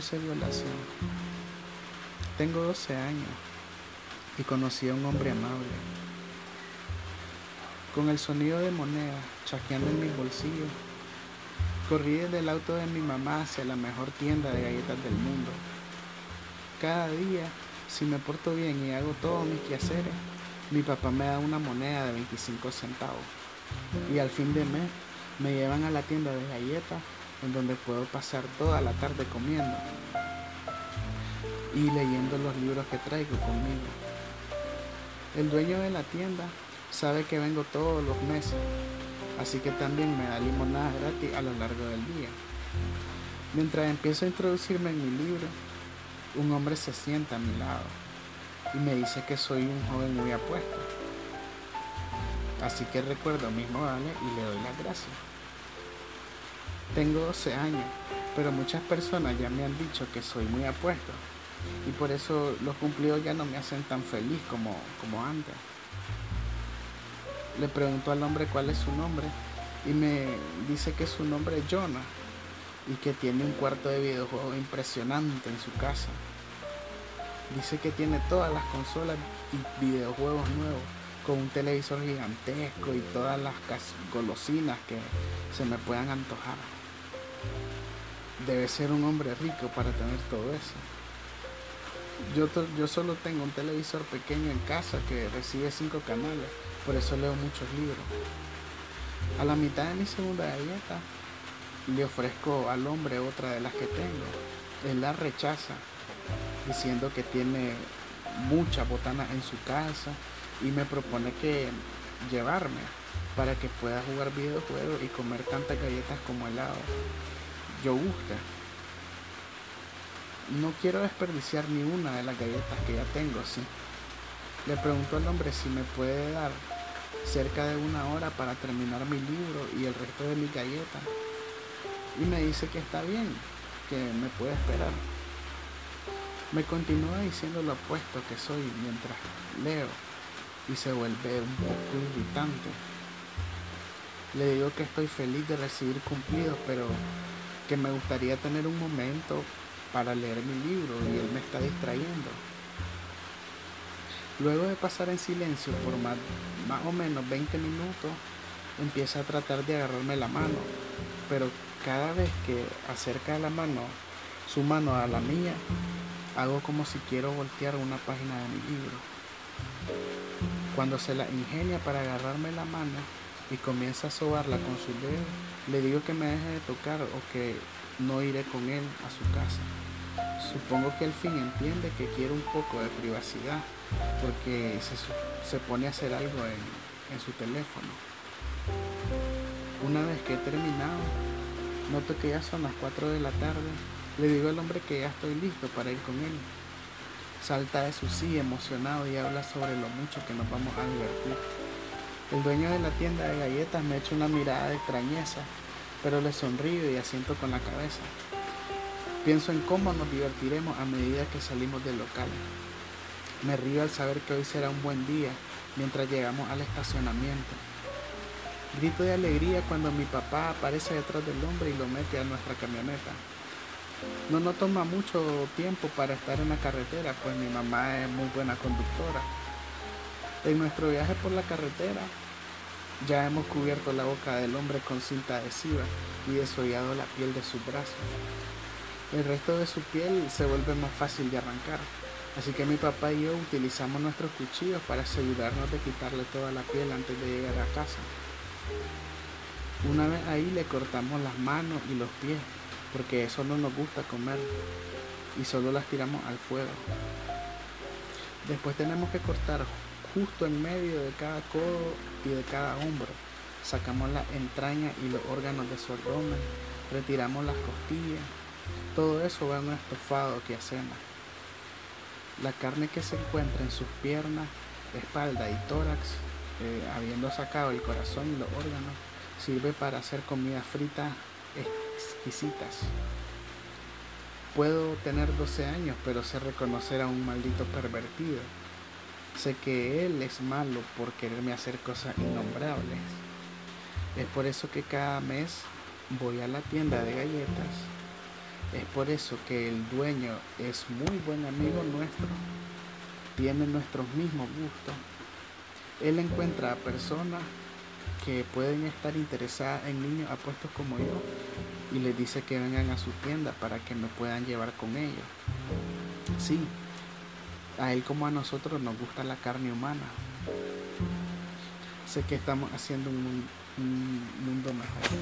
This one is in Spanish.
violación. Tengo 12 años y conocí a un hombre amable. Con el sonido de moneda chasqueando en mis bolsillos, corrí desde el auto de mi mamá hacia la mejor tienda de galletas del mundo. Cada día, si me porto bien y hago todos mis quehaceres, mi papá me da una moneda de 25 centavos. Y al fin de mes me llevan a la tienda de galletas en donde puedo pasar toda la tarde comiendo y leyendo los libros que traigo conmigo. El dueño de la tienda sabe que vengo todos los meses, así que también me da limonada gratis a lo largo del día. Mientras empiezo a introducirme en mi libro, un hombre se sienta a mi lado y me dice que soy un joven muy apuesto. Así que recuerdo mis modales y le doy las gracias. Tengo 12 años, pero muchas personas ya me han dicho que soy muy apuesto y por eso los cumplidos ya no me hacen tan feliz como, como antes. Le pregunto al hombre cuál es su nombre y me dice que su nombre es Jonah y que tiene un cuarto de videojuegos impresionante en su casa. Dice que tiene todas las consolas y videojuegos nuevos con un televisor gigantesco y todas las golosinas que se me puedan antojar. Debe ser un hombre rico para tener todo eso. Yo, yo solo tengo un televisor pequeño en casa que recibe cinco canales, por eso leo muchos libros. A la mitad de mi segunda galleta le ofrezco al hombre otra de las que tengo. Él la rechaza, diciendo que tiene mucha botana en su casa y me propone que llevarme para que pueda jugar videojuegos y comer tantas galletas como helado. Yo gusta. No quiero desperdiciar ni una de las galletas que ya tengo, sí. Le pregunto al hombre si me puede dar cerca de una hora para terminar mi libro y el resto de mis galletas. Y me dice que está bien, que me puede esperar. Me continúa diciendo lo opuesto que soy mientras leo y se vuelve un poco irritante. Le digo que estoy feliz de recibir cumplidos, pero que me gustaría tener un momento para leer mi libro y él me está distrayendo. Luego de pasar en silencio por más, más o menos 20 minutos, empieza a tratar de agarrarme la mano, pero cada vez que acerca la mano, su mano a la mía, hago como si quiero voltear una página de mi libro. Cuando se la ingenia para agarrarme la mano y comienza a sobarla con su dedo, le digo que me deje de tocar o que no iré con él a su casa. Supongo que al fin entiende que quiere un poco de privacidad porque se, pone a hacer algo en, en su teléfono. Una vez que he terminado, noto que ya son las 4 de la tarde. Le digo al hombre que ya estoy listo para ir con él. Salta de su silla emocionado y habla sobre lo mucho que nos vamos a divertir. El dueño de la tienda de galletas me echa una mirada de extrañeza, pero le sonrío y asiento con la cabeza. Pienso en cómo nos divertiremos a medida que salimos del local. Me río al saber que hoy será un buen día mientras llegamos al estacionamiento. Grito de alegría cuando mi papá aparece detrás del hombre y lo mete a nuestra camioneta. No nos toma mucho tiempo para estar en la carretera, pues mi mamá es muy buena conductora. En nuestro viaje por la carretera ya hemos cubierto la boca del hombre con cinta adhesiva y desollado la piel de sus brazos. El resto de su piel se vuelve más fácil de arrancar, así que mi papá y yo utilizamos nuestros cuchillos para asegurarnos de quitarle toda la piel antes de llegar a casa. Una vez ahí le cortamos las manos y los pies porque eso no nos gusta comer y solo las tiramos al fuego. Después tenemos que cortar justo en medio de cada codo y de cada hombro. Sacamos la entraña y los órganos de su abdomen, retiramos las costillas. Todo eso va en un estofado que hacemos. La carne que se encuentra en sus piernas, espalda y tórax, eh, habiendo sacado el corazón y los órganos, sirve para hacer comida frita exquisitas. Puedo tener 12 años, pero sé reconocer a un maldito pervertido. Sé que él es malo por quererme hacer cosas innombrables. Es por eso que cada mes voy a la tienda de galletas Es por eso que el dueño es muy buen amigo nuestro, tiene nuestros mismos gustos. Él encuentra a personas que pueden estar interesadas en niños apuestos como yo y les dice que vengan a su tienda para que me puedan llevar con ellos. Sí, a él como a nosotros nos gusta la carne humana. Sé que estamos haciendo un, un mundo mejor.